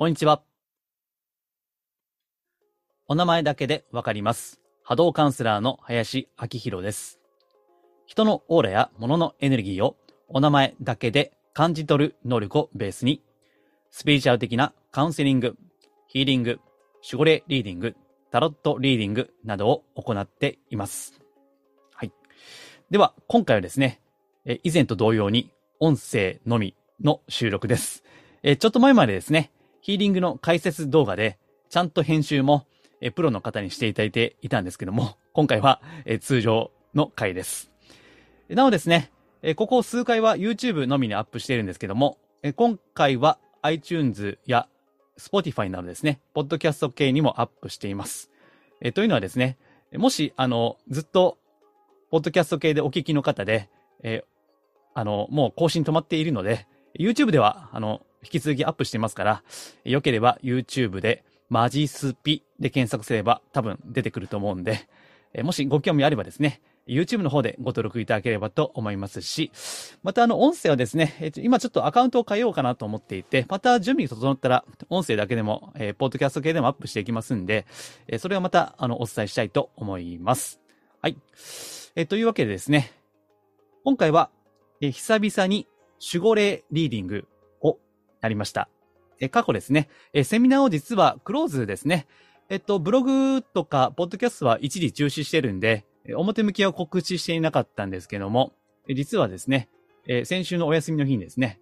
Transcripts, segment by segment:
こんにちは。お名前だけでわかります。波動カウンセラーの林明宏です。人のオーラや物のエネルギーをお名前だけで感じ取る能力をベースに、スピリチュアル的なカウンセリング、ヒーリング、守護霊リーディング、タロットリーディングなどを行っています。はい。では、今回はですね、え以前と同様に音声のみの収録です。えちょっと前までですね、ヒーリングの解説動画で、ちゃんと編集も、えプロの方にしていただいていたんですけども、今回は、え通常の回です。なおですね、えここ数回は YouTube のみにアップしているんですけども、え今回は iTunes や Spotify などですね、ポッドキャスト系にもアップしています。えというのはですね、もし、あの、ずっと、ポッドキャスト系でお聞きの方で、えあの、もう更新止まっているので、YouTube では、あの、引き続きアップしていますから、よければ YouTube でマジスピで検索すれば多分出てくると思うんで、えもしご興味あればですね、YouTube の方でご登録いただければと思いますし、またあの音声はですね、え今ちょっとアカウントを変えようかなと思っていて、また準備が整ったら音声だけでも、えーポッドキャスト系でもアップしていきますんで、えそれはまたあのお伝えしたいと思います。はい。えというわけでですね、今回は、え久々に守護霊リーディングをやりました。え過去ですね、えセミナーを実はクローズですね。えっと、ブログとか、ポッドキャストは一時中止してるんで、表向きは告知していなかったんですけども、実はですね、え先週のお休みの日にですね、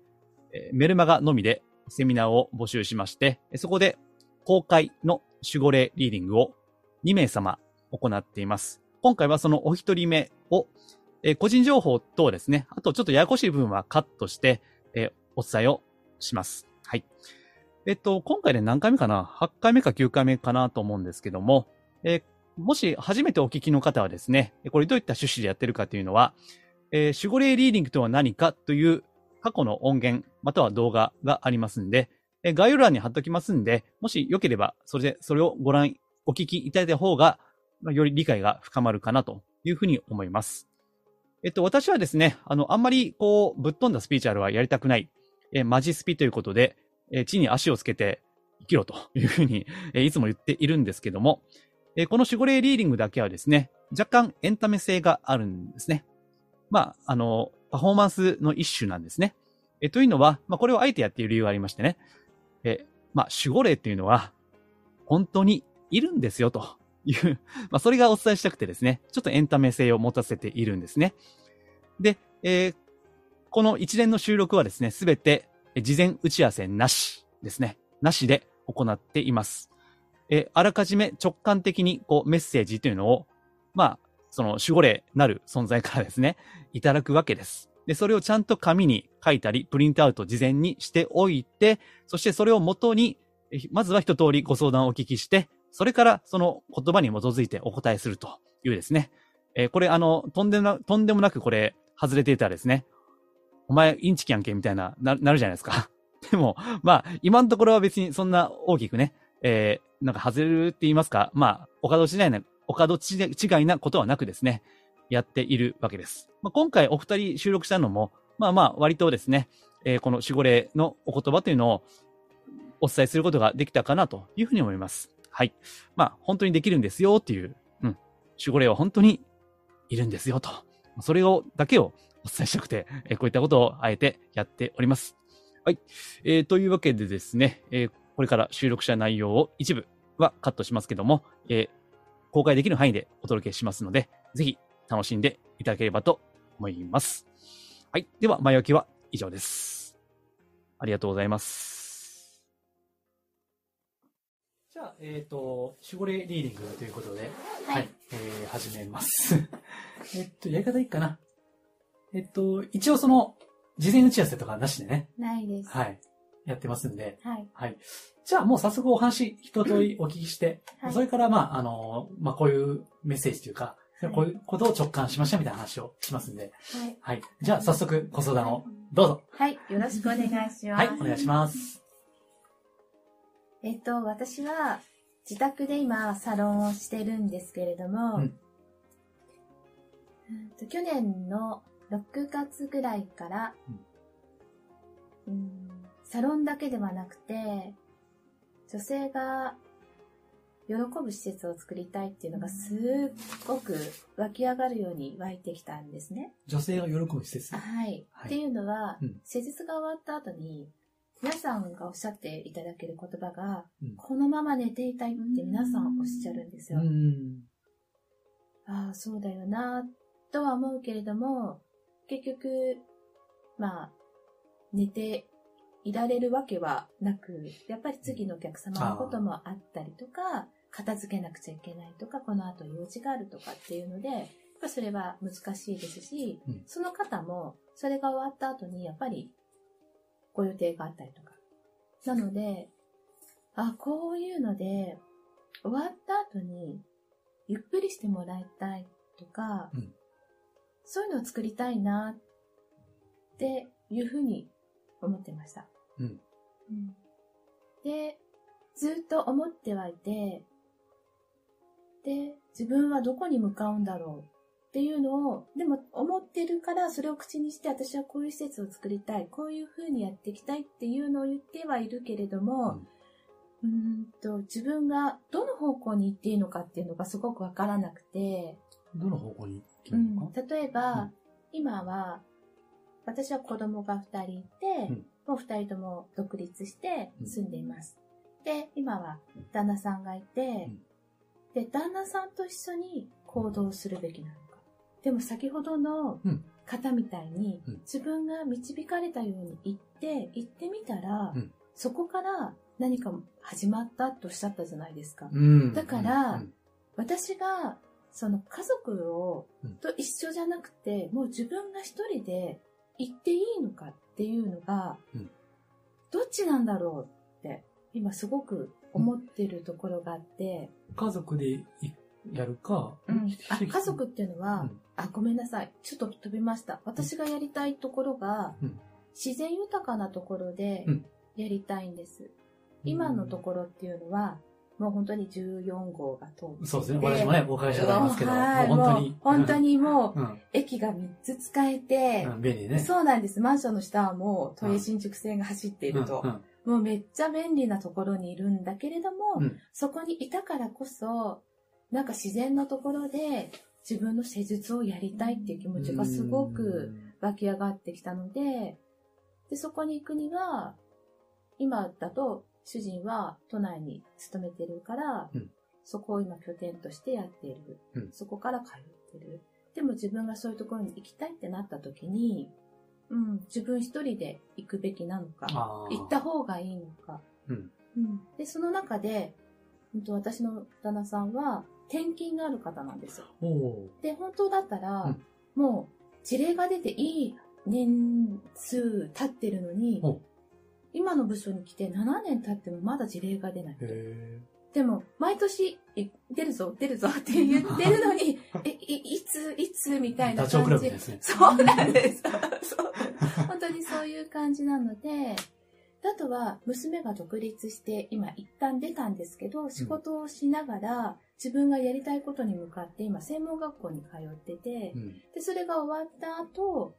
えメルマガのみでセミナーを募集しまして、そこで公開の守護霊リーディングを2名様行っています。今回はそのお一人目を、えー個人情報等ですね、あとちょっとややこしい部分はカットして、えーお伝えをします。はい。えっと、今回で何回目かな ?8 回目か9回目かなと思うんですけども、えーもし初めてお聞きの方はですね、これどういった趣旨でやってるかというのは、えー守護霊リーディングとは何かという過去の音源、または動画がありますんで、えー概要欄に貼っときますんで、もしよければ、それで、それをご覧、お聞きいただいた方が、まあより理解が深まるかなというふうに思います。えっと、私はですね、あの、あんまり、こう、ぶっ飛んだスピーチャルはやりたくない、えーマジスピということで、えー地に足をつけて生きろというふうに、えーいつも言っているんですけども、えーこの守護霊リーディングだけはですね、若干エンタメ性があるんですね。まあ、あの、パフォーマンスの一種なんですね。えというのは、まあ、これをあえてやっている理由がありましてね、えまあ、守護霊っていうのは、本当にいるんですよ、という、まあ、それがお伝えしたくてですね、ちょっとエンタメ性を持たせているんですね。で、えーこの一連の収録はですね、すべて事前打ち合わせなしですね。なしで行っています。えーあらかじめ直感的にこうメッセージというのを、まあ、その守護霊なる存在からですね、いただくわけです。で、それをちゃんと紙に書いたり、プリントアウト事前にしておいて、そしてそれを元に、まずは一通りご相談をお聞きして、それからその言葉に基づいてお答えするというですね。えーこれあの、とんでもな、とんでもなくこれ、外れていたらですね、お前インチキやんけみたいな、な、なるじゃないですか。でも、まあ、今のところは別にそんな大きくね、えーなんか外れるって言いますか、まあ、お門違いな、お門違いなことはなくですね、やっているわけです。まあ、今回お二人収録したのも、まあまあ、割とですね、えーこの守護霊のお言葉というのをお伝えすることができたかなというふうに思います。はい。まあ、本当にできるんですよっていう、うん。守護霊は本当にいるんですよと。それを、だけをお伝えしたくて、えこういったことをあえてやっております。はい。えーというわけでですね、えーこれから収録した内容を一部はカットしますけども、えー公開できる範囲でお届けしますので、ぜひ楽しんでいただければと思います。はい。では、前置きは以上です。ありがとうございます。じゃあ、えっ、と、守護霊リーディングということで、はい、えー始めます。えっと、やり方いいかな。えっと、一応その、事前打ち合わせとかなしでね、ないです。はい、やってますんで、はい。はい。じゃあもう早速お話一通りお聞きして、はいそれからまあ、あの、まあこういうメッセージというか、はいこういうことを直感しましたみたいな話をしますんで、はい。はい。じゃあ早速ご相談をどうぞ。はい。よろしくお願いします。はい、お願いします。えっと、私は自宅で今サロンをしてるんですけれども、うんうんと去年の6月ぐらいから、うんサロンだけではなくて、女性が喜ぶ施設を作りたいっていうのがすっごく湧き上がるように湧いてきたんですね。女性が喜ぶ施設？はい。はいっていうのは、うん施術が終わった後に、皆さんがおっしゃっていただける言葉が、うんこのまま寝ていたいって皆さんおっしゃるんですよ。うん。ああ、そうだよな、とは思うけれども、結局、まあ、寝ていられるわけはなく、やっぱり次のお客様のこともあったりとか、片付けなくちゃいけないとか、この後用事があるとかっていうので、やっぱそれは難しいですし、うんその方も、それが終わった後に、やっぱり、ご予定があったりとか。なので、あ、こういうので、終わった後に、ゆっくりしてもらいたいとか、うんそういうのを作りたいなっていうふうに思ってました。うんうんで、ずっと思ってはいて、で、自分はどこに向かうんだろうっていうのを、でも思ってるからそれを口にして私はこういう施設を作りたい、こういうふうにやっていきたいっていうのを言ってはいるけれども、うーんと自分がどの方向に行っていいのかっていうのがすごくわからなくて、どの方向に行うんくのか、例えば、うん。今は私は子供が2人いて、うん。もう2人とも独立してうん。住んでいます。で、今は旦那さんがいて、で、旦那さんと一緒に行動するべきなの。か。でも先ほどのうん。方みたいに、うん。自分が導かれたように行って、行ってみたら、うん。そこから何か始まったとおっしゃったじゃないですか。うん。だからうん。私がその家族をうん。と一緒じゃなくて、もう自分が一人で行っていいのかっていうのが、うん。どっちなんだろうって今すごく思ってるところがあって、家族でいやるか、あ家族っていうのは、うん。あごめんなさい。ちょっと飛びました。私がやりたいところが、うん。自然豊かなところでうん。やりたいんです、今のところっていうのはもう本当に14号が通ってそうですね。私もね、お伺いしたことありますけど、はいもう本当に。もう本当にもう、うん。駅が3つ使えて、うん、便利ね。そうなんです。マンションの下はもう都営新宿線が走っていると、うんうん。もうめっちゃ便利なところにいるんだけれども、うん。そこにいたからこそ、なんか自然のところで自分の施術をやりたいっていう気持ちがすごく湧き上がってきたので、で、そこに行くには、今だと主人は都内に勤めてるから、うんそこを今拠点としてやっている。うんそこから通ってる。でも自分がそういうところに行きたいってなった時に、うん、自分一人で行くべきなのか、行った方がいいのか。うんうんで、その中で、うんと私の旦那さんは転勤がある方なんですよ。で、本当だったら、うんもう事例が出ていい年数経ってるのにお、今の部署に来て7年経ってもまだ事例が出ない。でも、毎年、え出るぞ、出るぞ って言ってるのに、え、いいつ、いつみたいな感じ。ね。そうなんです。本当にそういう感じなので、あとは娘が独立して今一旦出たんですけど、仕事をしながら自分がやりたいことに向かって今専門学校に通っててう、ん。で、それが終わった後、お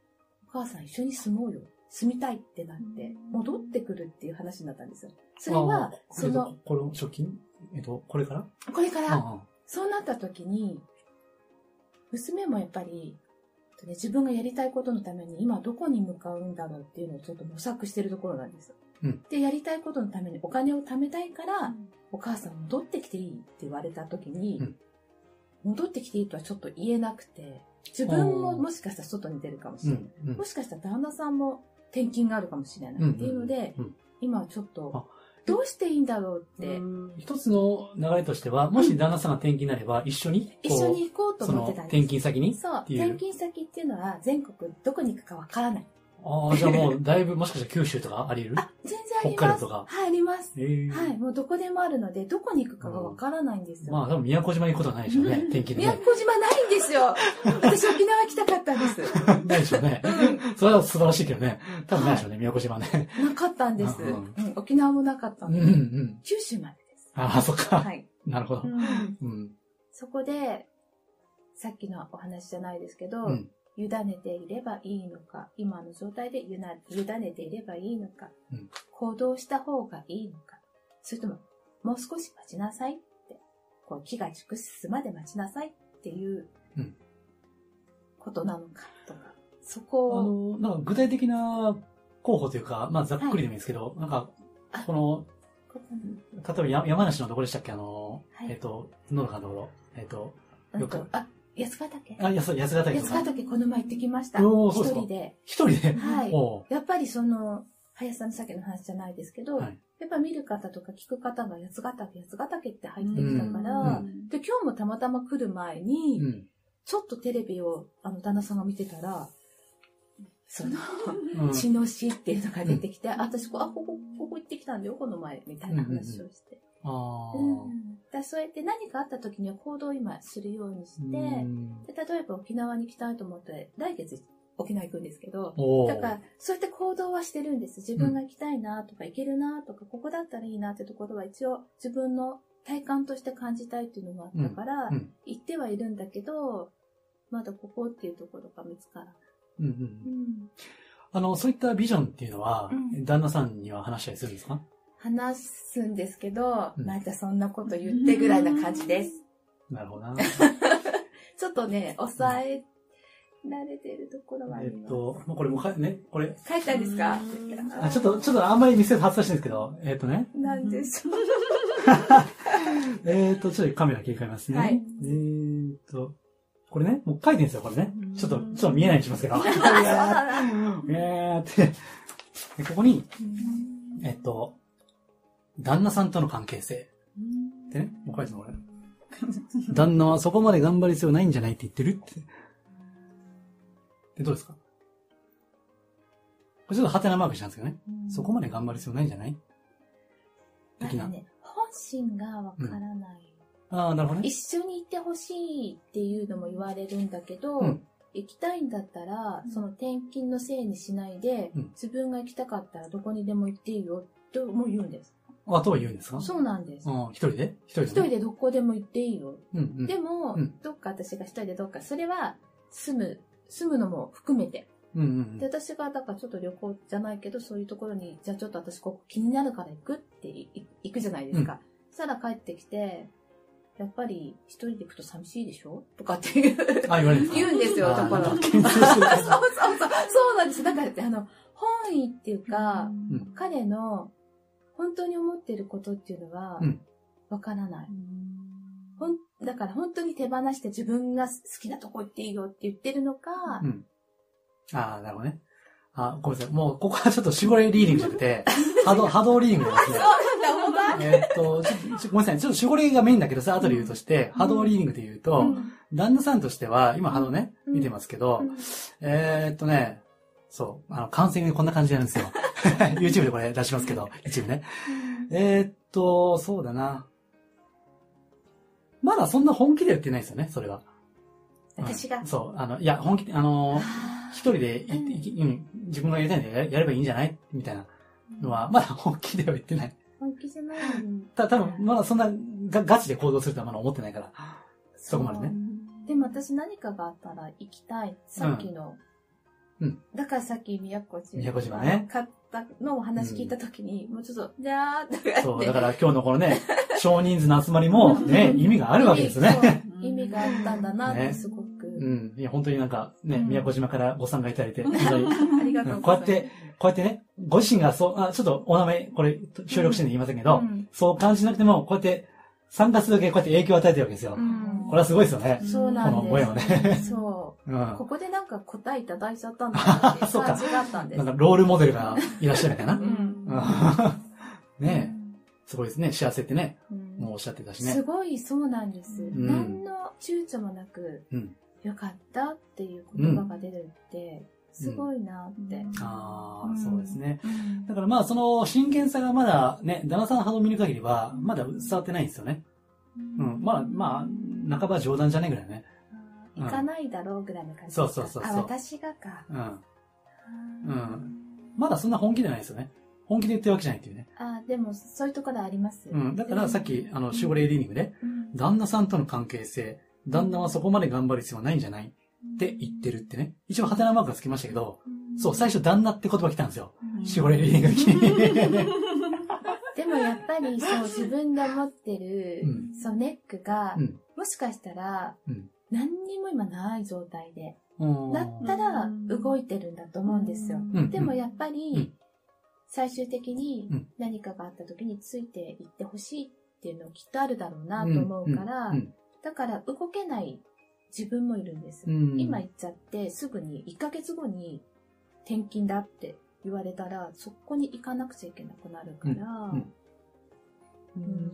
母さん一緒に住もうよ。住みたいってなって、戻ってくるっていう話になったんですよ。それあはー、その、、これ、初期？えっと、これから？これから、あそうなった時に、娘もやっぱり、自分がやりたいことのために今どこに向かうんだろうっていうのをちょっと模索してるところなんです。うん。で、やりたいことのためにお金を貯めたいから、お母さん戻ってきていいって言われた時に、うん。戻ってきていいとはちょっと言えなくて、自分ももしかしたら外に出るかもしれない。うん。うん。もしかしたら旦那さんも転勤があるかもしれないっていうので、うんうん今はちょっとあ、どうしていいんだろうって、うん。一つの流れとしては、もし旦那さんが転勤になれば、一緒に、一緒に行こうとその思ってたんです。転勤先に？そう転勤先っていうのは全国どこに行くかわからない。ああ、じゃあもう、だいぶ、もしかしたら九州とかあり得る？あ、全然あります。北海道とか？はい、あります。ええはい、もうどこでもあるので、どこに行くかがわからないんですよ。まあ、多分宮古島に行くことはないでしょうね、転勤で宮ね。古島ないんですよ。私沖縄来たかったんです。ないでしょうね。それは素晴らしいけどね。多分ないでしょうね、宮古島ね。なかったんです。ううんん、沖縄もなかったうんんうで。ん。九州までです。ああ、そっか。はい。なるほどう。んうん。そこで、さっきのお話じゃないですけど、うん。委ねていればいいのか、今の状態で委委ねていればいいのか、うん。行動した方がいいのか、それとももう少し待ちなさいって、こう、木が熟すまで待ちなさいっていううん。ことなのかとか、そあこを、の、なんか具体的な候補というか、まあざっくりでもいいですけど、なんかあ、この、例えばや山梨のどこでしたっけ？あの、はい。えっ、と、野中のところ。えっ、と、よくあ、八ヶ岳あ、安、安ヶ岳ヶ岳この前行ってきました。一人で。一人で？はいやっぱりその、林さんのさっきの話じゃないですけど、はいやっぱ見る方とか聞く方が八ヶ岳、八ヶ岳って入ってきたから、うんで、今日もたまたま来る前に、うん。ちょっとテレビを、あの、旦那さんが見てたら、その、うん血の死っていうのが出てきて、私こう、あ、ここ、ここ行ってきたんだよ、この前、みたいな話をして。ああ。うん。だそうやって何かあった時には行動を今するようにして、うんで例えば沖縄に行きたいと思って、来月沖縄行くんですけど、だから、そういった行動はしてるんです。自分が行きたいなとか、行けるなとか、ここだったらいいなってところは一応自分の体感として感じたいっていうのがあったから、うんうん行ってはいるんだけど、まだここっていうところが見つからない。うんうんうん。あの、そういったビジョンっていうのは、うん旦那さんには話したりするんですか？話すんですけど、うんまたそんなこと言ってぐらいな感じです。なるほどな。ちょっとね、抑えられてるところはあえります。っと、もうこれもか、ね、これ、書いたんですか？あちょっと、ちょっとあんまり見せず外したいんですけど、えっとね、なんでしょう。えっと、ちょっとカメラ切り替えますね。はいえーっと、これね、もう書いてるんですよ、これね。ちょっと、ちょっと見えないようにしますけど。あ そうなんだえーって。でここに、えっと、旦那さんとの関係性。でね、もう書いてるのこれ。旦那はそこまで頑張る必要ないんじゃないって言ってるって。で、どうですか？これちょっとハテナマークしたんですけどね。そこまで頑張る必要ないんじゃない？的な。ね、本心がわからない。ああ、なるほどね。一緒に行ってほしいっていうのも言われるんだけど、うん行きたいんだったら、その転勤のせいにしないで、うん自分が行きたかったらどこにでも行っていいよとも言うんです。あとは言うんですか？そうなんです。うん、一人で？一人で、一人でどこでも行っていいよ。うんうん。でも、うんどっか私が一人でどっか、それは住む、住むのも含めて。うんうんで、私がだからちょっと旅行じゃないけど、そういうところに、じゃあちょっと私ここ気になるから行くっていい行くじゃないですか。そしたら帰ってきて、やっぱり一人で行くと寂しいでしょ？とかっていう。あ、言われるんですか？言うんですよあーところなんか牽制してる そうそうそう。そうなんです。だからって、あの、本意っていうか、うん彼の本当に思ってることっていうのはうん、わからない。ほんだから本当に手放して自分が好きなとこ行っていいよって言ってるのか、うん。ああ、なるほどね。あ、ごめんなさい。もう、ここはちょっと守護霊リーディングじゃなくて、波動、波動リーディングですね。そうなんだ、えーっと、ごめんなさい。ちょっと守護霊がメインだけどさ、後で言うとして、波動リーディングで言うと、うん旦那さんとしては、今波動ね、うん見てますけど、うんえーっとね、そう、あの、カウンセリングこんな感じなんですよ。YouTube でこれ出しますけど、一部ね。えーっと、そうだな。まだそんな本気では言ってないですよね、それは。私が？うん。そう、あの、いや、本気で、あの、あー一人でうん自分がやりたいんでややればいいんじゃない？みたいなのは、まだ本気では言ってない。本気じゃない。た、多分まだそんながガチで行動するとはまだ思ってないから。そこまでね。でも私何かがあったら行きたい。さっきの。うんだからさっき宮古島。宮古島ね買ったのお話聞いたときに、もうちょっと、じゃーって。そう、だから今日のこのね、少人数の集まりもね、意味があるわけですよね。意味があったんだなってすごく。うん。いや、本当になんかね、うん宮古島からご参加いただいて、本当にありがとうこございます。うやって、こうやってね、ご自身がそう、あ、ちょっとお名前、これ、収録してんで言いませんけど、うんそう感じなくても、こうやって、参加するだけこうやって影響を与えてるわけですよ。うんこれはすごいですよね。そうなんです。この声をねそう。うん。ここでなんか答えいただいちゃったんだなっていう そうか感じがあったんです。なんかロールモデルがいらっしゃるみたいなう。ん。ねえ、すごいですね。幸せってね、うんもうおっしゃってたしすね。ごいそうなんです。ん何の躊躇もなく、うん。よかったっていう言葉が出るって、すごいなって。ああ、うんそうですね。うんだからまあ、その真剣さがまだね、旦那さんの波動を見る限りは、まだ伝わってないんですよね。うん。まあ、まあ、半ば冗談じゃねえぐらいね。うん行かないだろうぐらいの感じそうそうそうそうあ、私がか。うん。あうんまだそんな本気ではないですよね。本気で言ってるわけじゃないっていうね。あ、でもそういうところあります。うん。だからさっき、あの、守護霊リーディングで、うん旦那さんとの関係性、旦那はそこまで頑張る必要はないんじゃない？って言ってるってね。一応、ハテナマークがつきましたけど、そう、最初旦那って言葉来たんですよ。守護霊リーディングに。でもやっぱりそう自分で思ってる、うんそうネックが、うんもしかしたら、うん。何にも今ない状態で、うん。だったら動いてるんだと思うんですよ。うん。でもやっぱうん。り、最終的にうん。何かがあった時についていってほしいっていうのはきっとあるだろうなと思うから、うん。だから動けない自分もいるんです。うん。今言っちゃってすぐに1ヶ月後に転勤だって言われたらそこに行かなくちゃいけなくなるから、うん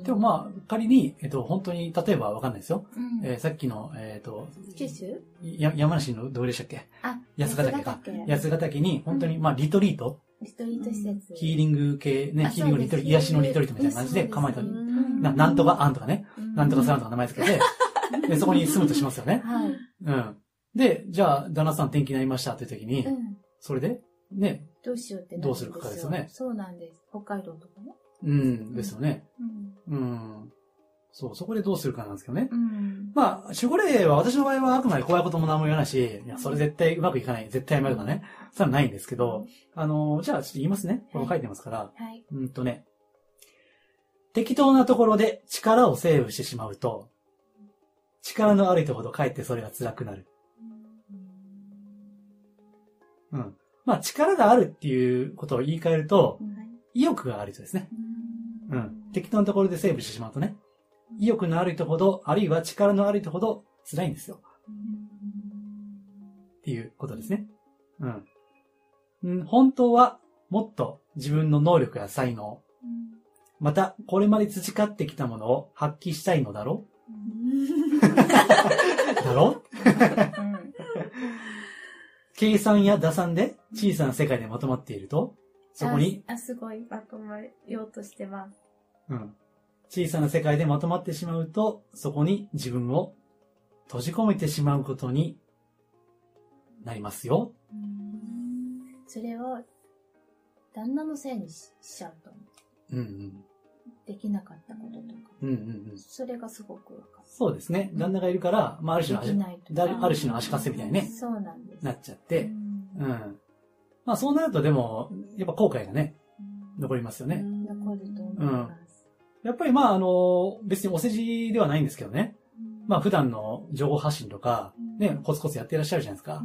でもまあ、仮に、えっと、本当に、例えばわかんないですよ。うんえーさっきの、えっと、九州？や山梨のどこでしたっけ？あ、八ヶ岳か八ヶ。岳に、本当に、まあ、リトリート、リトリート施設。ヒーリング系、ね、あヒーリングリトリート、癒しのリトリートみたいな感じで構えたり、うんななんとかアンとかね、うんなんとかサウンとか名前つけて、で、そこに住むとしますよね。はい。うん。で、じゃあ、旦那さん転勤になりましたっていう時にう、ん。それで、ね、どうしようってなどうするかですよねそうなんです。北海道とかね。うん、ですよね。うん。うん。そう、そこでどうするかなんですけどね。うん。まあ、守護霊は私の場合はあくまで怖いことも何も言わないし、いや、それ絶対うまくいかない、絶対やめるとかね。そういうのはないんですけど、あの、じゃあちょっと言いますね。これ書いてますから。はい。うんとね。適当なところで力をセーブしてしまうと、力のある人ほどかえってそれが辛くなる。うん。まあ、力があるっていうことを言い換えると、意欲がある人ですね。うん。適当なところでセーブしてしまうとね、意欲のある人ほど、あるいは力のある人ほど辛いんですよ。っていうことですね。うん。うん、本当はもっと自分の能力や才能、またこれまで培ってきたものを発揮したいのだろだろ 計算や打算で小さな世界でまとまっていると、そこに、あ、あすごいまとまようとしてます。うん。小さな世界でまとまってしまうと、そこに自分を閉じ込めてしまうことになりますよ。それを、旦那のせいにししちゃうと思う。うんうん。できなかったこととか。うんうんうん。それがすごくわかそうですね。旦那がいるから、まあ、ある種のできないとだかある種の足かせみたいにねる。、そうなんです。なっちゃって、うんうん。まあ、そうなるとでも、やっぱ後悔がね、残りますよね。残ると思います。やっぱりまあ、あの、別にお世辞ではないんですけどね。まあ、普段の情報発信とか、ね、コツコツやってらっしゃるじゃないですか。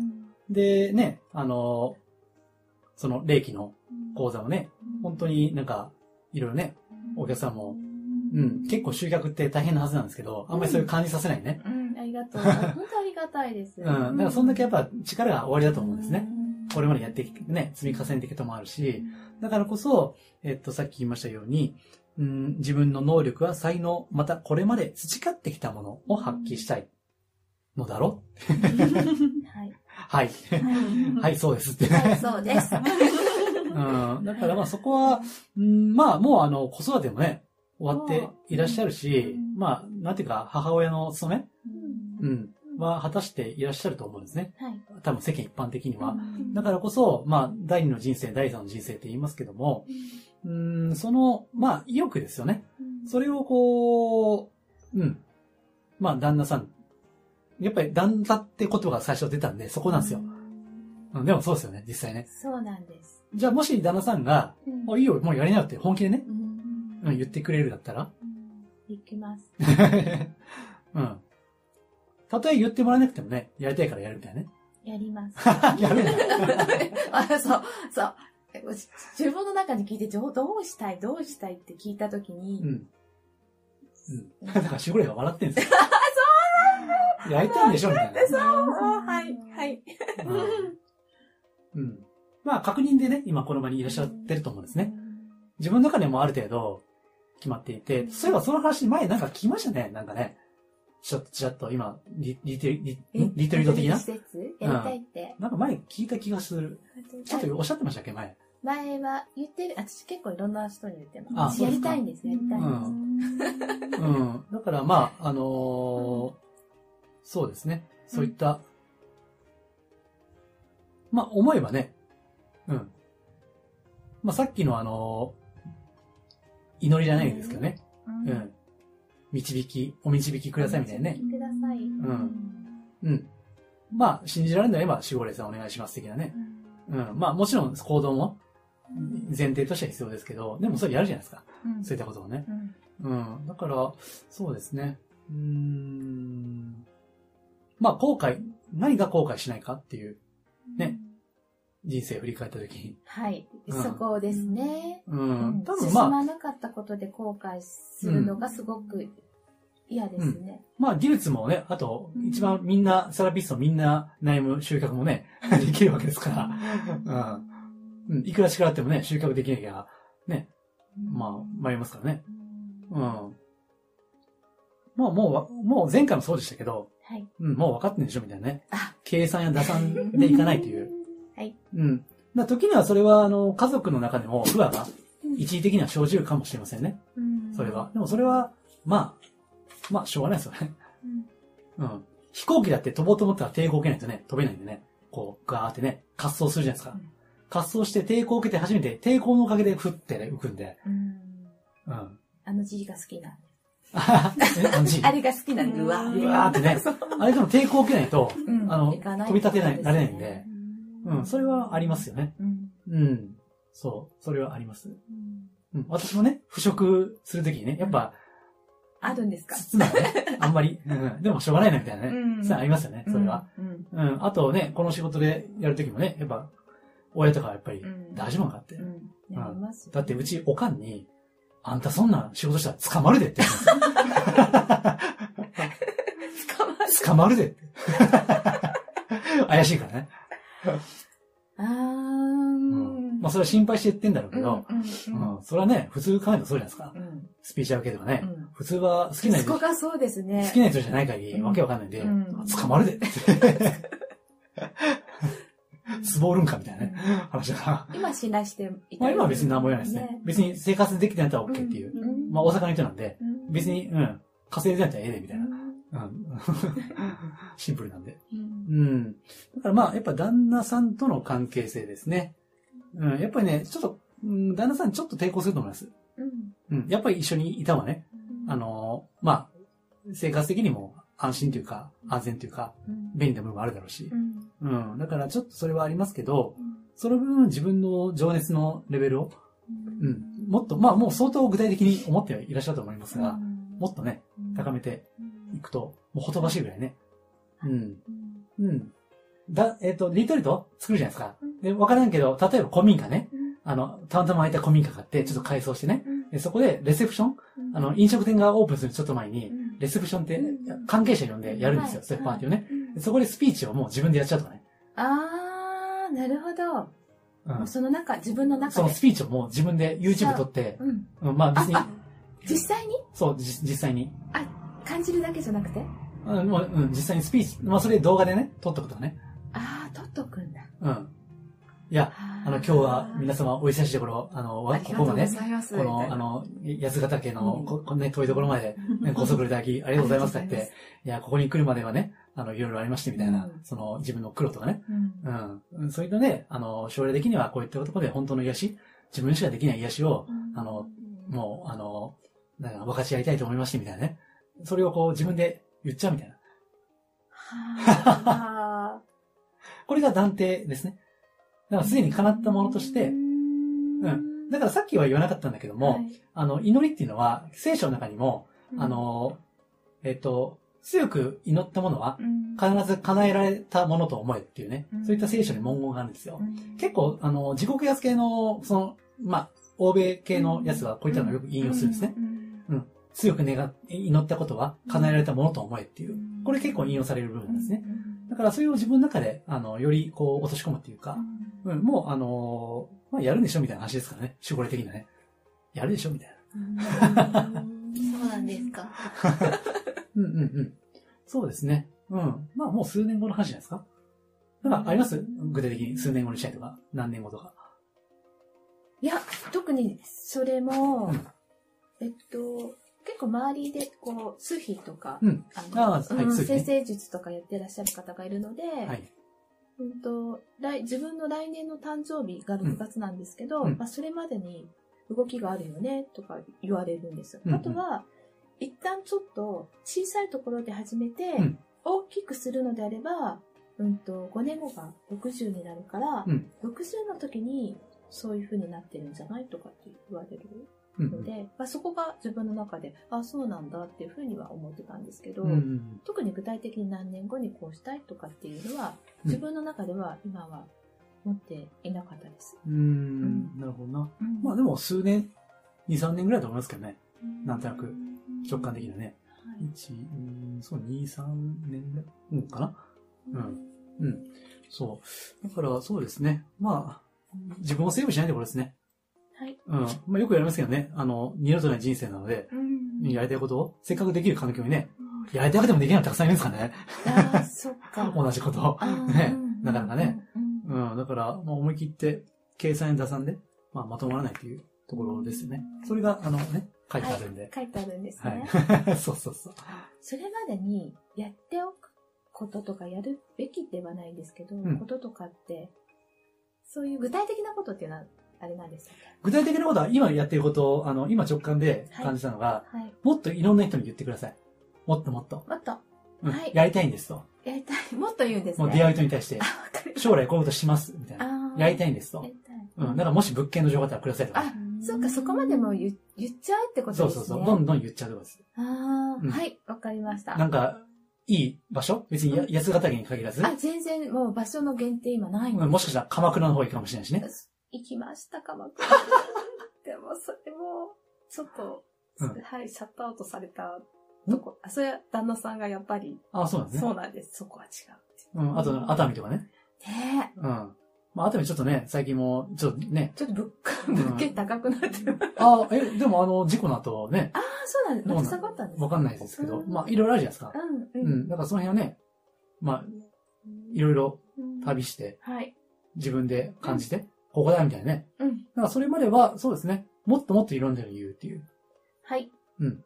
で、ね、あの、その、霊気の講座をね、本当になんか、いろいろね、お客さんも、うん、結構集客って大変なはずなんですけど、あんまりそういう感じさせないね。うん、ありがとう。本当ありがたいです。うん。だからそんだけやっぱ力が終わりだと思うんですね。うんこれまでやってきてね、積み重ねてきたこともあるし、だからこそ、えっと、さっき言いましたように、うん、自分の能力は才能、またこれまで培ってきたものを発揮したいのだろ？はい。はい。はい、そうですって。はい、そうです。うん。だからまあそこは、うん、まあもうあの、子育てもね、終わっていらっしゃるし、まあ、なんていうか、母親の務め？うん。は果たしていらっしゃると思うんですね。はい。多分世間一般的には。うんだからこそ、まあ、第二の人生、第三の人生って言いますけども、うん、その、まあ、意欲ですよね。それをこう、うん。まあ、旦那さん。やっぱり旦那って言葉が最初出たんで、そこなんですよ。うん、でもそうですよね、実際ね。そうなんです。じゃあもし旦那さんが、うんあ、いいよ、もうやりなよって本気でね、うんうん、言ってくれるだったら、行きます。うん。たとえ言ってもらえなくてもね、やりたいからやるみたいなね。やります。やるんだ。あ、そう、そう。え自分の中に聞いて、どうどうしたい、どうしたいって聞いたときに、うん。うん。だから、守護霊が笑ってんですよ。そうなんだやりたいんでしょみたいな。そう、はい、はい。うん。うん。まあ、確認でね、今この場にいらっしゃってると思うんですね。自分の中でもある程度決まっていて、そういえばその話前なんか聞きましたね、なんかね。ちょっとちらっと今、リリトリ、リんリトリート的な施設やりたいって。なんか前聞いた気がする。ちょっとおっしゃってましたっけ、前。前は言ってる、私結構いろんな人に言ってあます。やりたいんです、やりたいんです。うん。だからまあ、あのーそうですね。そういった、まあ思えばね、うん。まあさっきのあのー祈りじゃないですけどね。うん。導き、お導きくださいみたいなね。ください。んうん。まあ、信じられるのであれば、守護霊さんお願いします的なね。うん。まあ、もちろん行動も、前提としては必要ですけど、でもそれやるじゃないですか。うんそういったことをね。うんうん。だから、そうですね。うーん。まあ、後悔、何が後悔しないかっていう、ね。人生振り返った時に。はい、うんそこですね。う。うん多分まあ、進まなかったことで後悔するのがすごく嫌ですね。まあ、技術もね、あとう、ん一番みんな、セラピストみんな悩む集客もね、できるわけですから。うん。うん。いくら力あってもね、集客できなきゃ、ね、まあ、迷いますからね。うん。まあ、もうわ、もう前回もそうでしたけど、はい。うん、もう分かってんでしょみたいなね。あ、計算や打算でいかないという。はい。うん。まあ、時にはそれは、あの、家族の中でも不和が一時的には生じるかもしれませんね。うんそれは。でもそれは、まあ、まあ、しょうがないですよね。うんうん。飛行機だって飛ぼうと思ったら抵抗を受けないとね、飛べないんでね。こう、ガーってね、滑走するじゃないですか。うん滑走して抵抗を受けて初めて、抵抗のおかげでふってね浮くんで。うんうん。あの字が好きなんで。え、あの字あれが好きなんで、うわうわーってね。あれでも抵抗を受けないと、うんあの飛び立てないなれないんでうん、それはありますよね。うんうん。そう、それはあります。うんうん。私もね、腐食するときにね、やっぱ、あるんですか？ね、あんまり、うん、でもしょうがないなみたいなね。うんそうありますよね、それは。うんうん。あとね、この仕事でやるときもね、やっぱ、親とかはやっぱりうん大丈夫かって。うんうんますよだってうちおかんに、あんたそんな仕事したら捕まるでって言うんですよ。捕まる 捕まるでって。怪しいからね。あーうん。まあそれは心配して言ってんだろうけど、うんうんうん。それはね、普通考えるとそうじゃないですか。うんスピーチャル系とかね。うん普通は好きな人息子がそうですね。好きな人じゃない限り、うんわけわかんないんで、うん捕まるでって。つぼるんかみたいなね、話だから。今信頼していたまあ今は別に何も言わないですね。別に生活できてないとは OK っていう。うんまあ大阪の人なんで、うん別に、うん、稼いでないとええで、みたいな。シンプルなんで。うんうん。だからまあ、やっぱ旦那さんとの関係性ですね。うん、やっぱりね、ちょっと、うん、旦那さんちょっと抵抗すると思います。うんうん、やっぱり一緒にいた方がね、あのーまあ、生活的にも安心というか、安全というか、うん便利な部分もあるだろうしう。んうん。だからちょっとそれはありますけど、うんその分自分の情熱のレベルを、うん、もっと、まあもう相当具体的に思っていらっしゃると思いますが、もっとね、高めていくと、もうほとばしいぐらいね。うん。うん。だ、えっ、と、リトリート作るじゃないですか。で、わからんけど、例えば古民家ね、あの、たまたま空いた古民家があって、ちょっと改装してね、でそこでレセプションあの、飲食店がオープンするちょっと前に、レセプションって関係者呼んでやるんですよ、そういうパーティーをね。でそこでスピーチをもう自分でやっちゃうとかね。あー、なるほど。うん。その中、自分の中でその。スピーチをもう自分で YouTube 撮って、うんうん、まあ別にあ、あ実際に？そう、じ実際に。感じるだけじゃなくて？うん、もううん、実際にスピーチ、まあそれ動画でね、撮っとくとかね。あー、取っとくんだ。うん。いや、あの、今日は皆様お忙しいところ、あの、わここまで、この、あの、八ヶ岳の、ここんね、遠いところまで、ね、ご足労いただき、ありがとうございます。って言って、いや、ここに来るまではね、あの、いろいろありまして、みたいな、うん。その、自分の苦労とかね、うん。うん。そういったね、あの、将来的にはこういったところで本当の癒し、自分しかできない癒しを、あの、もう、あの、なんか分かち合いたいと思いまして、みたいなね。それをこう自分で言っちゃうみたいな。は これが断定ですね。だからすでに叶ったものとして、うんだからさっきは言わなかったんだけども、あの、祈りっていうのは、聖書の中にも、あ、の、えっ、と、強く祈ったものは、必ず叶えられたものと思えっていうね、うんそういった聖書に文言があるんですよ。うん結構、あの、自国安系の、その、まあ、欧米系のやつはこういったのをよく引用するんですね。。うん強く願っ、祈ったことは叶えられたものと思えっていう。これ結構引用される部分なんですね。。だからそれを自分の中で、あの、よりこう落とし込むっていうか、うん、もうあのまあ、やるんでしょみたいな話ですからね。守護霊的なね。やるでしょみたいな。そうなんですか。うんうんうん。そうですね。うん。まあもう数年後の話じゃないですか。なんかあります？具体的に数年後にしたいとか、何年後とか。いや、特にそれもうん、えっと、結構周りで、こう、数秘とか、うん。あの先生術とかやってらっしゃる方がいるので、はい。うんと来自分の来年の誕生日が6月なんですけど、うんまあ、それまでに動きがあるよねとか言われるんですよ。うんうんあとは、一旦ちょっと小さいところで始めて、うん大きくするのであれば、うんと5年後が60になるから、うん60の時にそういう風になってるんじゃないとかって言われる？うんので、まあ、そこが自分の中で、あ、そうなんだっていう風には思ってたんですけど、うんうん特に具体的に何年後にこうしたいとかっていうのは、うん自分の中では今は持っていなかったです。うん。うん。なるほどな。まあでも数年、2、3年ぐらいだと思いますけどね。なんとなく直感的にはね。はい1、うん、そう、2、3年ぐらいうんかなうん。うん。そう。だから、そうですね。まあ、自分をセーブしないってことですね。はい。うん。まあよくやりますけどね。あの、二度とない人生なので、うんやりたいことを、せっかくできる環境にね、やりたくてもできないのたくさんいるんですからね。ああ、そっか。同じことねうんなかなかね。うんうん。だから、まあ思い切って、計算に出さんで、まあまとまらないというところですよね。それが、あのね、書いてあるんで。書いてあるんですはね。い。そうそうそう。それまでにやっておくこととかやるべきではないんですけど、んこととかって、そういう具体的なことっていうのは、あれなんでしたっ具体的なことは、今やってることを、あの、今直感で感じたのが、けはい。もっといろんな人に言ってください。もっともっと。もっと、うんはいやりたいんですと。やりたい。もっと言うんですね。もう出会う人に対して。将来こういうことします、みたいな。やりたいんですとや。りたい。うん。だからもし物件の情報あったらくださいとかあ。、そっか、そこまでも言言っちゃうってことですね。そうそうそう。どんどん言っちゃうとかです。ああ、うんはい、わかりました。なんか、いい場所？別にやうん八ヶ岳に限らず、あ、全然もう場所の限定今ないもしかしたら鎌倉の方行くかもしれないしね。行きました、鎌倉。でも、それも、ちょっと、うんはい、シャットアウトされたとこ。あ、それは旦那さんがやっぱり、あ、そうなんですね。そうなんです。そこは違う。うん。あと、熱海とかね。ねえ。うん。まあ、熱海ちょっとね、最近も、ちょっとね。ちょっと物価、ん物件高くなってる。あ、え、でもあの、事故の後ね、ああ、そうなんです。また下がったんですわかんないですけど、うんまあ、いろいろあるじゃないですか。うん、う。ん。だからその辺はね、まあ、いろいろうん旅して、はい。自分で感じて、ここだみたいなね。うん。だからそれまでは、そうですね、もっともっといろんな人に言うっていう。はい。うん。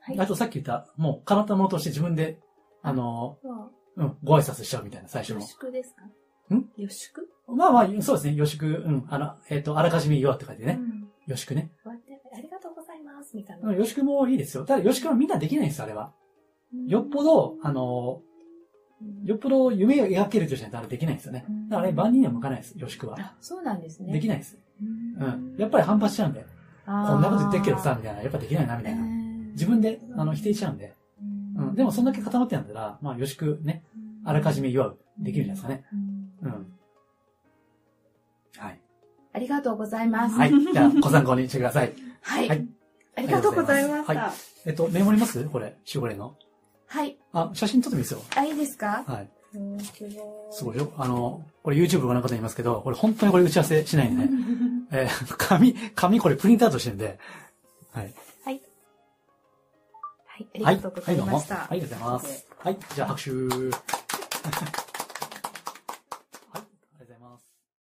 はい。あとさっき言った、もう、叶ったものとして自分で、あの、そううん、ご挨拶しちゃうみたいな、最初の予。祝ですか？ん？予祝まあまあ、そうですね、予祝、うん、あの、えっ、と、あらかじめ言おうって書いてね。うん。予祝ね。ありがとうございます、みたいな。うん予祝もいいですよ。ただ予祝はみんなできないんですよ、あれは。よっぽど、あの、うん、よっぽど夢を描けるとしないとあれできないんですよね。だからあれ万人には向かないです、予祝は。あ、そうなんですね。できないです。ううん。やっぱり反発しちゃうんで、ここんなこと言ってるけどさ、みたいな、やっぱできないな、みたいな。自分で、あの、否定しちゃうんで。うん。でも、そんだけ固まってたんだら、まあ、予祝ね、あらかじめ祝う、できるんじゃないですかね。うんうん。はい。ありがとうございます。はい。じゃあ、ご参考にしてください。はい。はいありがとうございました。ははい。えっと、メモります？これ、守護霊の。あ、写真撮ってもいいですよ。あ、いいですか？はい。うんすごいよ。あの、これ YouTube ご覧の方言いますけど、これ本当にこれ打ち合わせしないんでね。えー紙、紙これプリントアウトしてるんで。はい。はい。はい、ありはい。がとうござはいい、どうも。ました。はい、ありがとうございます。はい、じゃあ拍手。